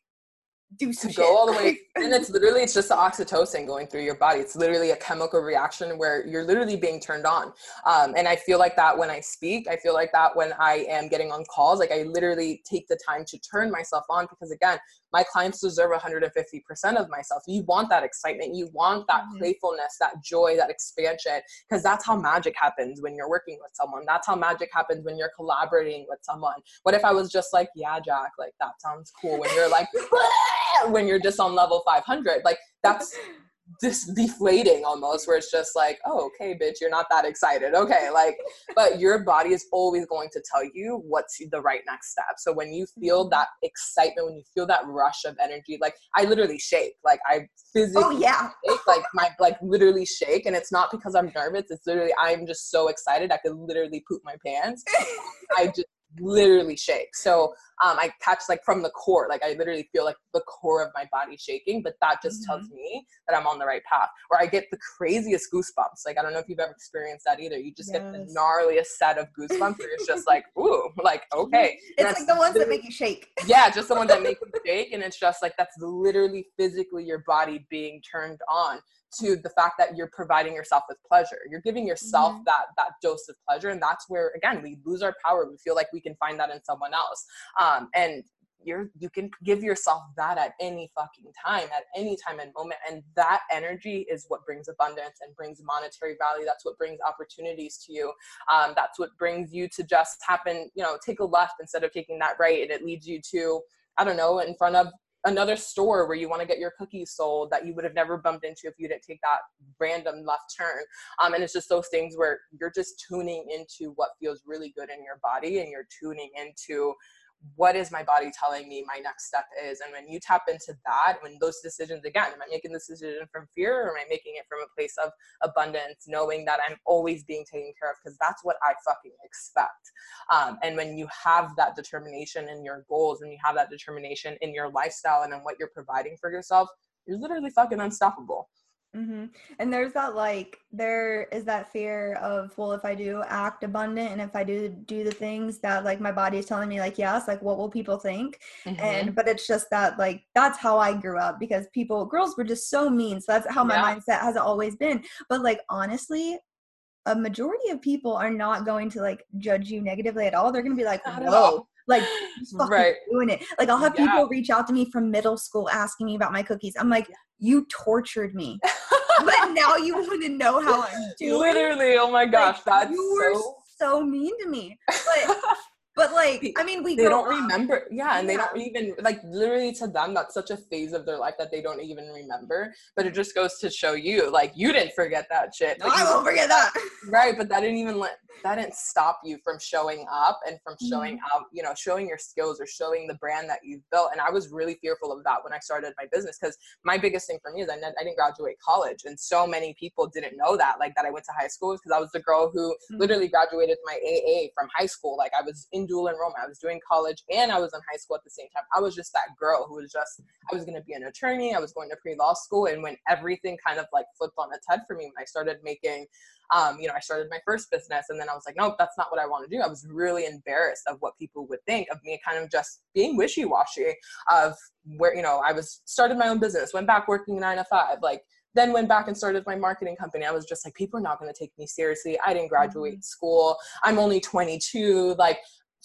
do some to go all the way and it's literally it's just the oxytocin going through your body. It's literally a chemical reaction where you're literally being turned on. Um, and i feel like that when i speak i feel like that when i am getting on calls like i literally take the time to turn myself on because again my clients deserve 150% of myself. You want that excitement. You want that mm-hmm. playfulness that joy that expansion because that's how magic happens when you're working with someone. That's how magic happens when you're collaborating with someone. What if i was just like yeah jack like that sounds cool when you're like when you're just on level 500 like that's this deflating almost where it's just like oh okay bitch you're not that excited okay like but your body is always going to tell you what's the right next step so when you feel mm-hmm. that excitement when you feel that rush of energy like i literally shake like i physically oh, yeah. shake like my like literally shake and it's not because i'm nervous it's literally i'm just so excited i could literally poop my pants i just literally shake. So um, I catch like from the core, like I literally feel like the core of my body shaking, but that just mm-hmm. tells me that I'm on the right path. Or I get the craziest goosebumps. Like I don't know if you've ever experienced that either. You just yes. get the gnarliest set of goosebumps where it's just like, ooh, like okay. It's like the ones that make you shake. Yeah, just the ones that make you shake, and it's just like that's literally physically your body being turned on to the fact that you're providing yourself with pleasure. You're giving yourself mm-hmm. that that dose of pleasure and that's where again we lose our power. We feel like we can find that in someone else. Um, and you're you can give yourself that at any fucking time at any time and moment and that energy is what brings abundance and brings monetary value. That's what brings opportunities to you. Um, that's what brings you to just happen you know take a left instead of taking that right and it leads you to I don't know, in front of another store where you want to get your cookies sold that you would have never bumped into if you didn't take that random left turn. Um, and it's just those things where you're just tuning into what feels really good in your body and you're tuning into what is my body telling me my next step is? And when you tap into that when those decisions again am i making this decision from fear or am i making it from a place of abundance knowing that i'm always being taken care of? Because that's what i fucking expect. Um, and when you have that determination in your goals and you have that determination in your lifestyle and in what you're providing for yourself you're literally fucking unstoppable Mm-hmm. And there's that like there is that fear of well if I do act abundant and if I do do the things that like my body is telling me like yes like what will people think mm-hmm. and but it's just that like that's how I grew up because people girls were just so mean so that's how my yeah. mindset has always been but like honestly a majority of people are not going to like judge you negatively at all they're going to be like whoa like right. doing it like I'll have yeah. people reach out to me from middle school asking me about my cookies I'm like you tortured me. but now you want to know how I'm doing. Literally, oh my gosh, like, that's you were so... so mean to me. But but like i mean we they don't up. remember yeah and yeah. they don't even like literally to them that's such a phase of their life that they don't even remember but it just goes to show you like you didn't forget that shit no, i won't forget that right but that didn't even let that didn't stop you from showing up and from showing mm-hmm. out you know showing your skills or showing the brand that you've built and i was really fearful of that when i started my business because my biggest thing for me is I, I didn't graduate college and so many people didn't know that like that i went to high school because i was the girl who mm-hmm. literally graduated my aa from high school like i was in dual enrollment. I was doing college and I was in high school at the same time. I was just that girl who was just, I was going to be an attorney. I was going to pre law school. And when everything kind of like flipped on its head for me, when I started making, um, you know, I started my first business and then I was like, nope, that's not what I want to do. I was really embarrassed of what people would think of me kind of just being wishy washy of where, you know, I was started my own business, went back working nine to five, like, then went back and started my marketing company. I was just like, people are not going to take me seriously. I didn't graduate mm-hmm. school. I'm only 22. Like,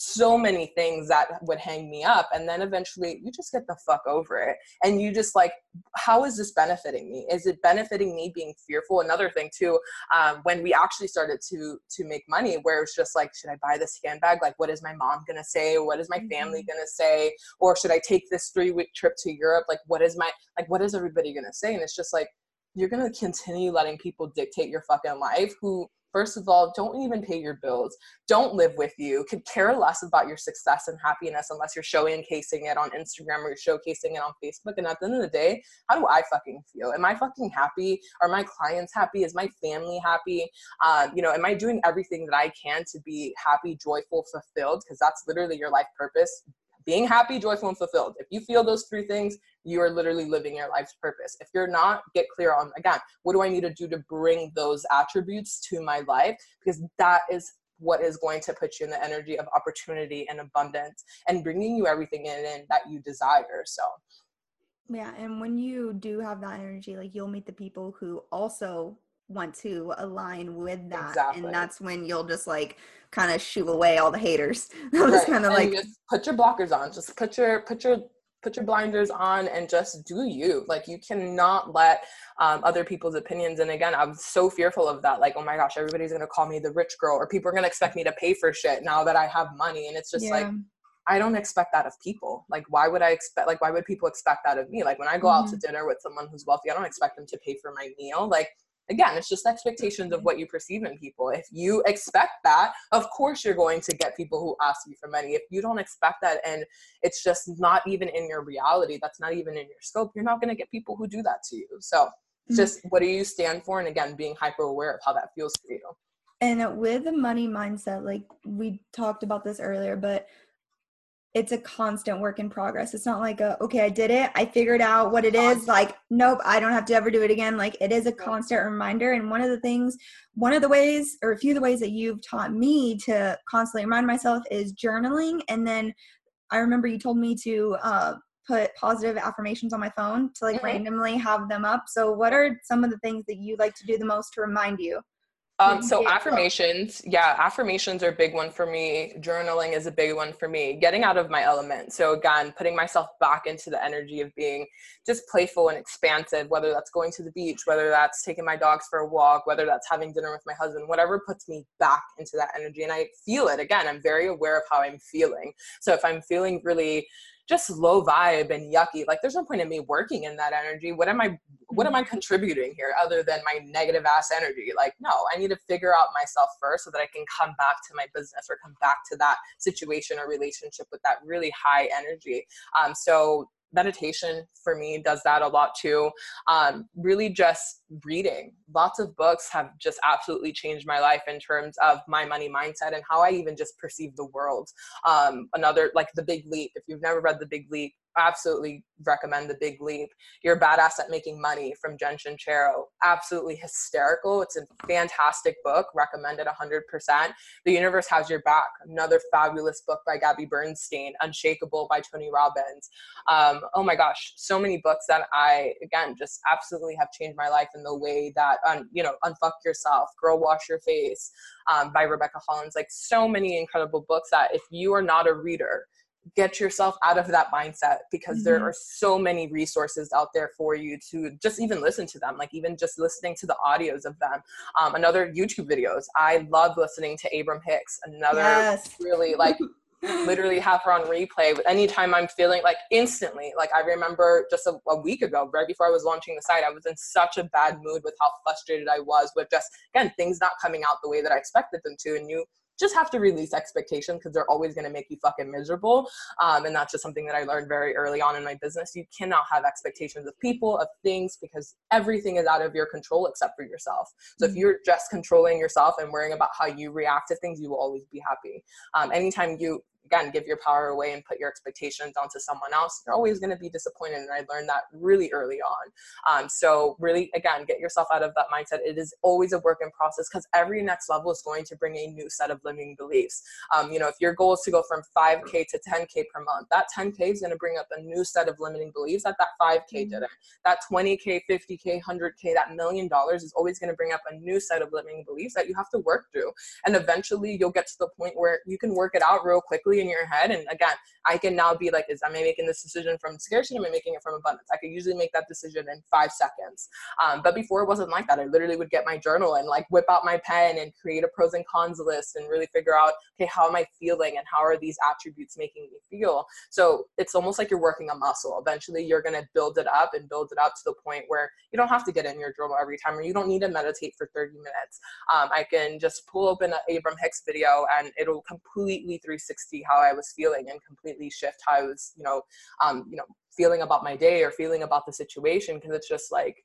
so many things that would hang me up and then eventually you just get the fuck over it. And you just like how is this benefiting me? Is it benefiting me being fearful? Another thing too um, when we actually started to to make money where it's just like should i buy this handbag? Like what is my mom gonna say? What is my family mm-hmm. gonna say? Or should i take this three week trip to europe? Like what is my like what is everybody gonna say? And it's just like you're gonna continue letting people dictate your fucking life who first of all, don't even pay your bills. Don't live with you. Could care less about your success and happiness unless you're showcasing it on Instagram or you're showcasing it on Facebook. And at the end of the day, how do I fucking feel? Am I fucking happy? Are my clients happy? Is my family happy? Um, you know, am I doing everything that I can to be happy, joyful, fulfilled? Because that's literally your life purpose being happy, joyful, and fulfilled. If you feel those three things, you are literally living your life's purpose. If you're not, get clear on again, what do I need to do to bring those attributes to my life? Because that is what is going to put you in the energy of opportunity and abundance and bringing you everything in, in that you desire. So, yeah. And when you do have that energy, like you'll meet the people who also want to align with that. Exactly. And that's when you'll just like kind of shoo away all the haters. right. kind of like just put your blockers on. Just put your put your put your blinders on and just do you like you cannot let um, other people's opinions and again i'm so fearful of that like oh my gosh everybody's gonna call me the rich girl or people are gonna expect me to pay for shit now that i have money and it's just yeah. like I don't expect that of people. Like, why would I expect, like, why would people expect that of me? Like, when I go mm-hmm. out to mm-hmm. dinner with someone who's wealthy, I don't expect them to pay for my meal. Like, again it's just expectations of what you perceive in people. If you expect that of course you're going to get people who ask you for money. If you don't expect that and it's just not even in your reality that's not even in your scope you're not going to get people who do that to you. So mm-hmm. just what do you stand for? And again being hyper aware of how that feels for you. And with the money mindset, like we talked about this earlier, but it's a constant work in progress. It's not like a okay, I did it, I figured out what it is. Like, nope, I don't have to ever do it again. Like it is a constant reminder. And one of the things, one of the ways, or a few of the ways that you've taught me to constantly remind myself is journaling. And then I remember you told me to uh, put positive affirmations on my phone to like mm-hmm. randomly have them up. So what are some of the things that you like to do the most to remind you? Um, so affirmations, yeah, affirmations are a big one for me. Journaling is a big one for me. Getting out of my element. So again, putting myself back into the energy of being just playful and expansive, whether that's going to the beach, whether that's taking my dogs for a walk, whether that's having dinner with my husband, whatever puts me back into that energy. And I feel it again. I'm very aware of how I'm feeling. So if I'm feeling really just low vibe and yucky like there's no point in me working in that energy. What am i what am i mm-hmm. contributing here other than my negative ass energy? Like no i need to figure out myself first so that i can come back to my business or come back to that situation or relationship with that really high energy. Um, so meditation for me does that a lot too. Um, really, just reading. Lots of books have just absolutely changed my life in terms of my money mindset and how I even just perceive the world. Um, another, like The Big Leap. If you've never read The Big Leap, absolutely recommend The Big Leap. You're badass at making money from Jen Sincero. Absolutely hysterical. It's a fantastic book. Recommended 100%. The Universe Has Your Back. Another fabulous book by Gabby Bernstein. Unshakable by Tony Robbins. Um, oh my gosh, so many books that I again just absolutely have changed my life in the way that um, you know, Unfuck Yourself, Girl Wash Your Face um, by Rebecca Hollins. Like so many incredible books that if you are not a reader get yourself out of that mindset because mm-hmm. there are so many resources out there for you to just even listen to them like even just listening to the audios of them um, another youtube videos i love listening to abraham hicks another yes. really like literally have her on replay anytime i'm feeling like instantly like i remember just a, a, week ago right before i was launching the site i was in such a bad mood with how frustrated i was with just again things not coming out the way that i expected them to and you just have to release expectations because they're always going to make you fucking miserable. Um, and that's just something that I learned very early on in my business. You cannot have expectations of people, of things, because everything is out of your control except for yourself. So mm-hmm. if you're just controlling yourself and worrying about how you react to things, you will always be happy. Um, anytime you again give your power away and put your expectations onto someone else you're always going to be disappointed and i learned that really early on. Um, so really again get yourself out of that mindset. It is always a work in process because every next level is going to bring a new set of limiting beliefs. Um, you know if your goal is to go from 5k to 10k per month that 10k is going to bring up a new set of limiting beliefs that that 5k mm-hmm. didn't. That 20k 50k 100k that million dollars is always going to bring up a new set of limiting beliefs that you have to work through. And eventually you'll get to the point where you can work it out real quickly in your head. And again, I can now be like, is am I making this decision from scarcity? Am I making it from abundance? I could usually make that decision in five seconds. Um, but before it wasn't like that. I literally would get my journal and like whip out my pen and create a pros and cons list and really figure out, okay, how am I feeling and how are these attributes making me feel? So it's almost like you're working a muscle. Eventually, you're to build it up and build it up to the point where you don't have to get in your journal every time or you don't need to meditate for 30 minutes. Um, I can just pull open an Abraham Hicks video and it'll completely 360 how I was feeling and completely shift how I was, you know, um, you know, feeling about my day or feeling about the situation because it's just like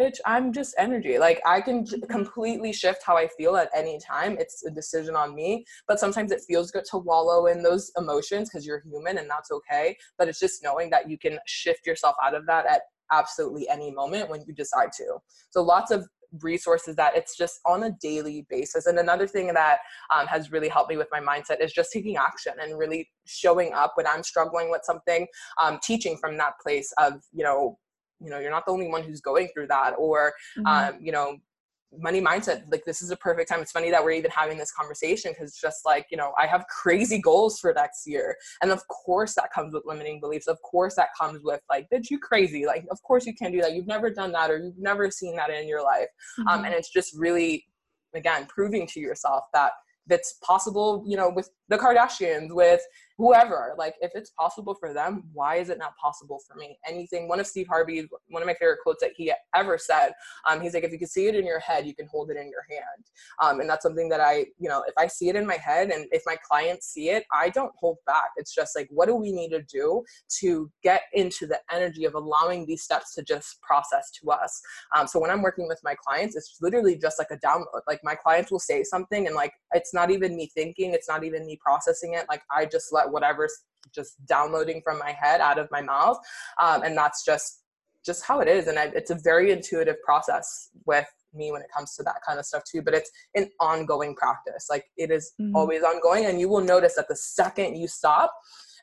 bitch i'm just energy. Like i can completely shift how i feel at any time. It's a decision on me but sometimes it feels good to wallow in those emotions because you're human and that's okay but it's just knowing that you can shift yourself out of that at absolutely any moment when you decide to. So lots of resources that it's just on a daily basis. And another thing that um, has really helped me with my mindset is just taking action and really showing up when I'm struggling with something, um, teaching from that place of, you know, you know, you're not the only one who's going through that, or, mm-hmm. um, you know, money mindset like this is a perfect time. It's funny that we're even having this conversation because just like you know i have crazy goals for next year. And of course that comes with limiting beliefs. Of course that comes with like bitch you crazy. Like of course you can't do that. You've never done that or you've never seen that in your life. Um, mm-hmm. um, and it's just really again proving to yourself that that's possible you know with the kardashians with whoever like if it's possible for them why is it not possible for me? Anything one of steve harvey one of my favorite quotes that he ever said um, he's like if you can see it in your head you can hold it in your hand. Um, and that's something that i you know if i see it in my head and if my clients see it i don't hold back. It's just like what do we need to do to get into the energy of allowing these steps to just process to us? Um, so when i'm working with my clients it's literally just like a download. Like my clients will say something and like it's not even me thinking it's not even me processing it. Like i just let whatever's just downloading from my head out of my mouth um, and that's just just how it is and I, it's a very intuitive process with me when it comes to that kind of stuff too but it's an ongoing practice like it is mm-hmm. always ongoing and you will notice that the second you stop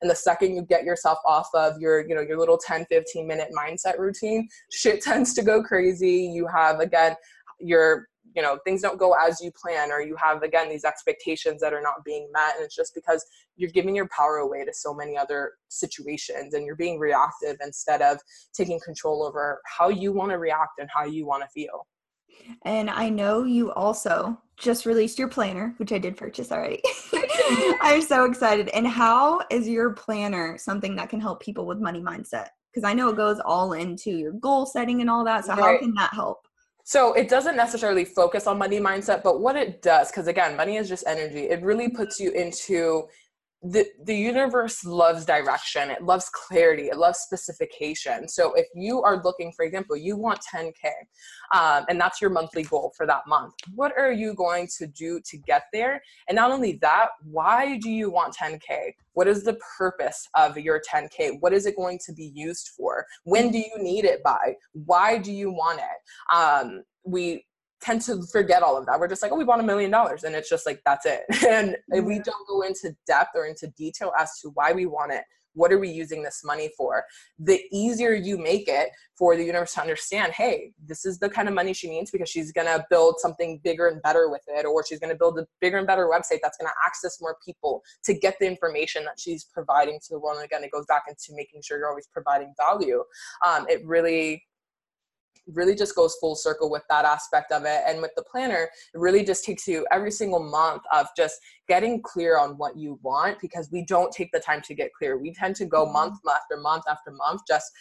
and the second you get yourself off of your you know your little 10 15 minute mindset routine shit tends to go crazy you have again your you know things don't go as you plan or you have again these expectations that are not being met and it's just because you're giving your power away to so many other situations and you're being reactive instead of taking control over how you want to react and how you want to feel and I know you also just released your planner, which I did purchase already. I'm so excited. And how is your planner something that can help people with money mindset? Because I know it goes all into your goal setting and all that. So, right. how can that help? So it doesn't necessarily focus on money mindset, but what it does, because again, money is just energy, it really puts you into the the universe loves direction it loves clarity it loves specification. So if you are looking for example you want 10k um, and that's your monthly goal for that month what are you going to do to get there? And not only that why do you want 10k what is the purpose of your 10k what is it going to be used for? When do you need it by? Why do you want it? Um, we tend to forget all of that. We're just like, oh, we want a million dollars. And it's just like, that's it. And yeah. we don't go into depth or into detail as to why we want it. What are we using this money for? The easier you make it for the universe to understand, hey, this is the kind of money she needs because she's going to build something bigger and better with it, or she's going to build a bigger and better website that's going to access more people to get the information that she's providing to the world. And again, it goes back into making sure you're always providing value. Um, it really really just goes full circle with that aspect of it. And with the planner, it really just takes you every single month of just getting clear on what you want because we don't take the time to get clear. We tend to go month mm-hmm. after month after month just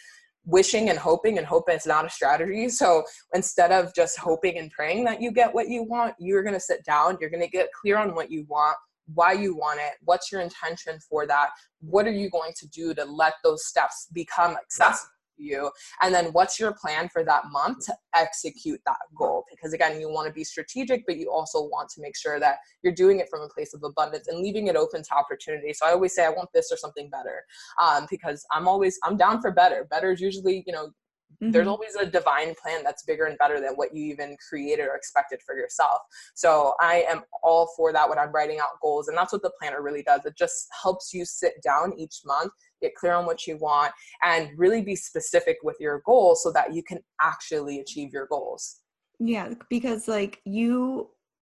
wishing and hoping and hoping it's not a strategy. So instead of just hoping and praying that you get what you want, you're going to sit down, you're going to get clear on what you want, why you want it, what's your intention for that, what are you going to do to let those steps become accessible you and then what's your plan for that month to execute that goal? Because again you want to be strategic but you also want to make sure that you're doing it from a place of abundance and leaving it open to opportunity. So i always say i want this or something better um, because i'm always i'm down for better. Better is usually you know Mm-hmm. There's always a divine plan that's bigger and better than what you even created or expected for yourself. So I am all for that when I'm writing out goals. And that's what the planner really does. It just helps you sit down each month, get clear on what you want, and really be specific with your goals so that you can actually achieve your goals. Yeah, because like you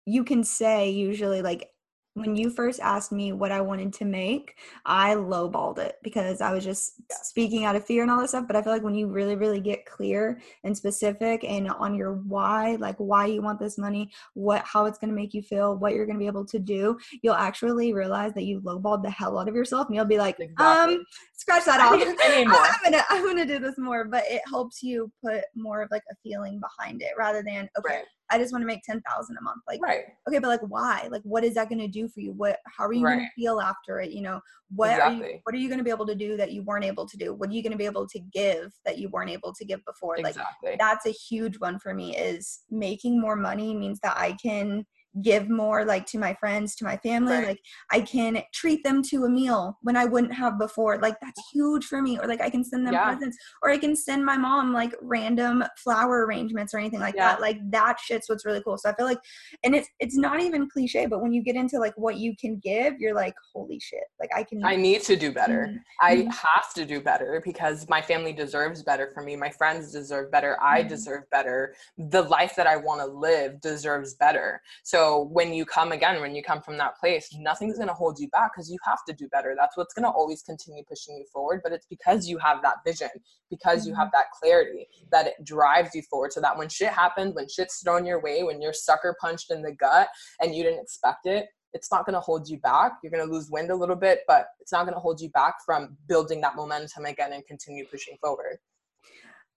you can say usually like when you first asked me what I wanted to make, I lowballed it because I was just speaking out of fear and all this stuff. But I feel like when you really, really get clear and specific and on your why, like why you want this money, what how it's gonna make you feel, what you're gonna be able to do, you'll actually realize that you lowballed the hell out of yourself and you'll be like, exactly. um, scratch that off. I'm gonna I'm gonna do this more. But it helps you put more of like a feeling behind it rather than okay. Right I just want to make 10,000 a month. Like, right. okay, but like, why? Like, what is that going to do for you? What, how are you right. going to feel after it? You know, what exactly. are you, what are you going to be able to do that you weren't able to do? What are you going to be able to give that you weren't able to give before? Exactly. Like, that's a huge one for me is making more money means that I can give more like to my friends to my family right. like i can treat them to a meal when i wouldn't have before like that's huge for me or like i can send them yeah. presents or i can send my mom like random flower arrangements or anything like yeah. that like that shit's what's really cool so i feel like and it's it's not even cliche but when you get into like what you can give you're like holy shit like i can i need to do better mm-hmm. i mm-hmm. have to do better because my family deserves better for me my friends deserve better i mm-hmm. deserve better the life that i want to live deserves better so so when you come again when you come from that place nothing's going to hold you back because you have to do better that's what's going to always continue pushing you forward but it's because you have that vision because you have mm-hmm. that clarity that it drives you forward so that when shit happens when shit's thrown your way when you're sucker punched in the gut and you didn't expect it it's not going to hold you back. You're going to lose wind a little bit, but it's not going to hold you back from building that momentum again and continue pushing forward.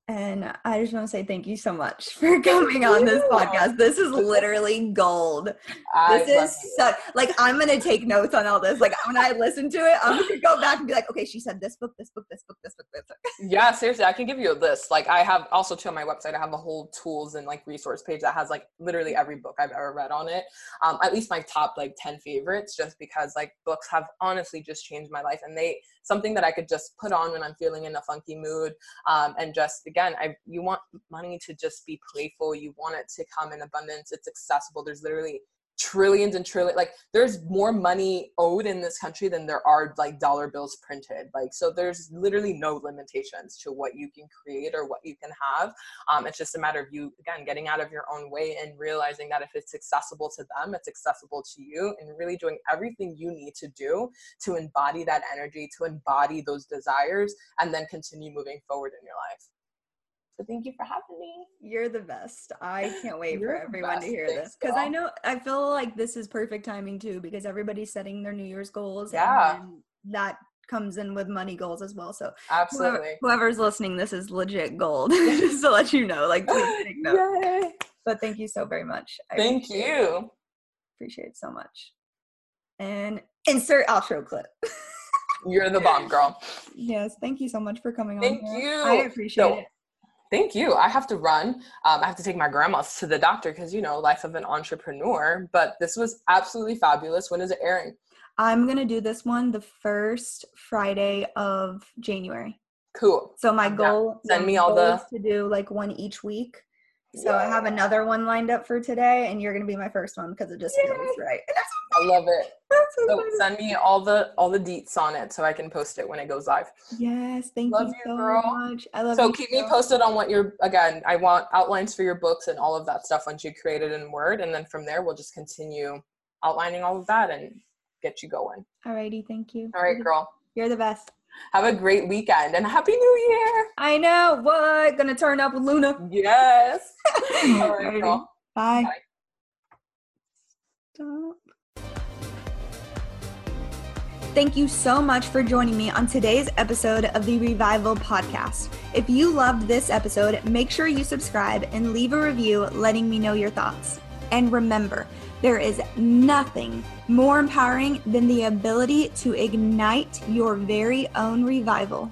And I just want to say thank you so much for coming on this podcast. This is literally gold. I this is such like I'm gonna take notes on all this. Like when I listen to it, I'm gonna go back and be like, okay, she said this book, this book, this book, this book, this book. Yeah, seriously, I can give you a list. Like I have also too on my website, I have a whole tools and like resource page that has like literally every book I've ever read on it. Um, at least my top like 10 favorites, just because like books have honestly just changed my life and they something that I could just put on when I'm feeling in a funky mood. Um, and just again, I you want money to just be playful. You want it to come in abundance. It's accessible. There's literally trillions and trillions like there's more money owed in this country than there are like dollar bills printed like so there's literally no limitations to what you can create or what you can have um, it's just a matter of you again getting out of your own way and realizing that if it's accessible to them it's accessible to you and really doing everything you need to do to embody that energy to embody those desires and then continue moving forward in your life so thank you for having me. You're the best. I can't wait for everyone to hear this because I know I feel like this is perfect timing too because everybody's setting their New Year's goals. Yeah. And that comes in with money goals as well. So absolutely, whoever, whoever's listening, this is legit gold. Just to let you know, like please take note. Yay. But thank you so very much. I thank appreciate you. It. Appreciate it so much. And insert outro clip. You're the bomb, girl. Yes, thank you so much for coming thank on. Thank you. I appreciate so, it. Thank you. I have to run. Um, I have to take my grandma to the doctor because, you know, life of an entrepreneur. But this was absolutely fabulous. When is it airing? I'm going to do this one the first Friday of January. Cool. So my goal, yeah. send me all the to do like one each week. So yeah. I have another one lined up for today, and you're gonna be my first one because it just Yay. feels right. I love it. So, so send me all the all the deets on it so I can post it when it goes live. Yes, thank love you, so girl. much. I love it. so you. keep me posted on what you're again. I want outlines for your books and all of that stuff once you create it in Word, and then from there we'll just continue outlining all of that and get you going. Alrighty, thank you. All right, girl. You're the best. Have a great weekend and happy new year. I know. What? Gonna turn up with Luna. Yes. All right, girl. Bye. Bye. Stop. Thank you so much for joining me on today's episode of the Revival Podcast. If you loved this episode, make sure you subscribe and leave a review letting me know your thoughts. And remember, there is nothing more empowering than the ability to ignite your very own revival.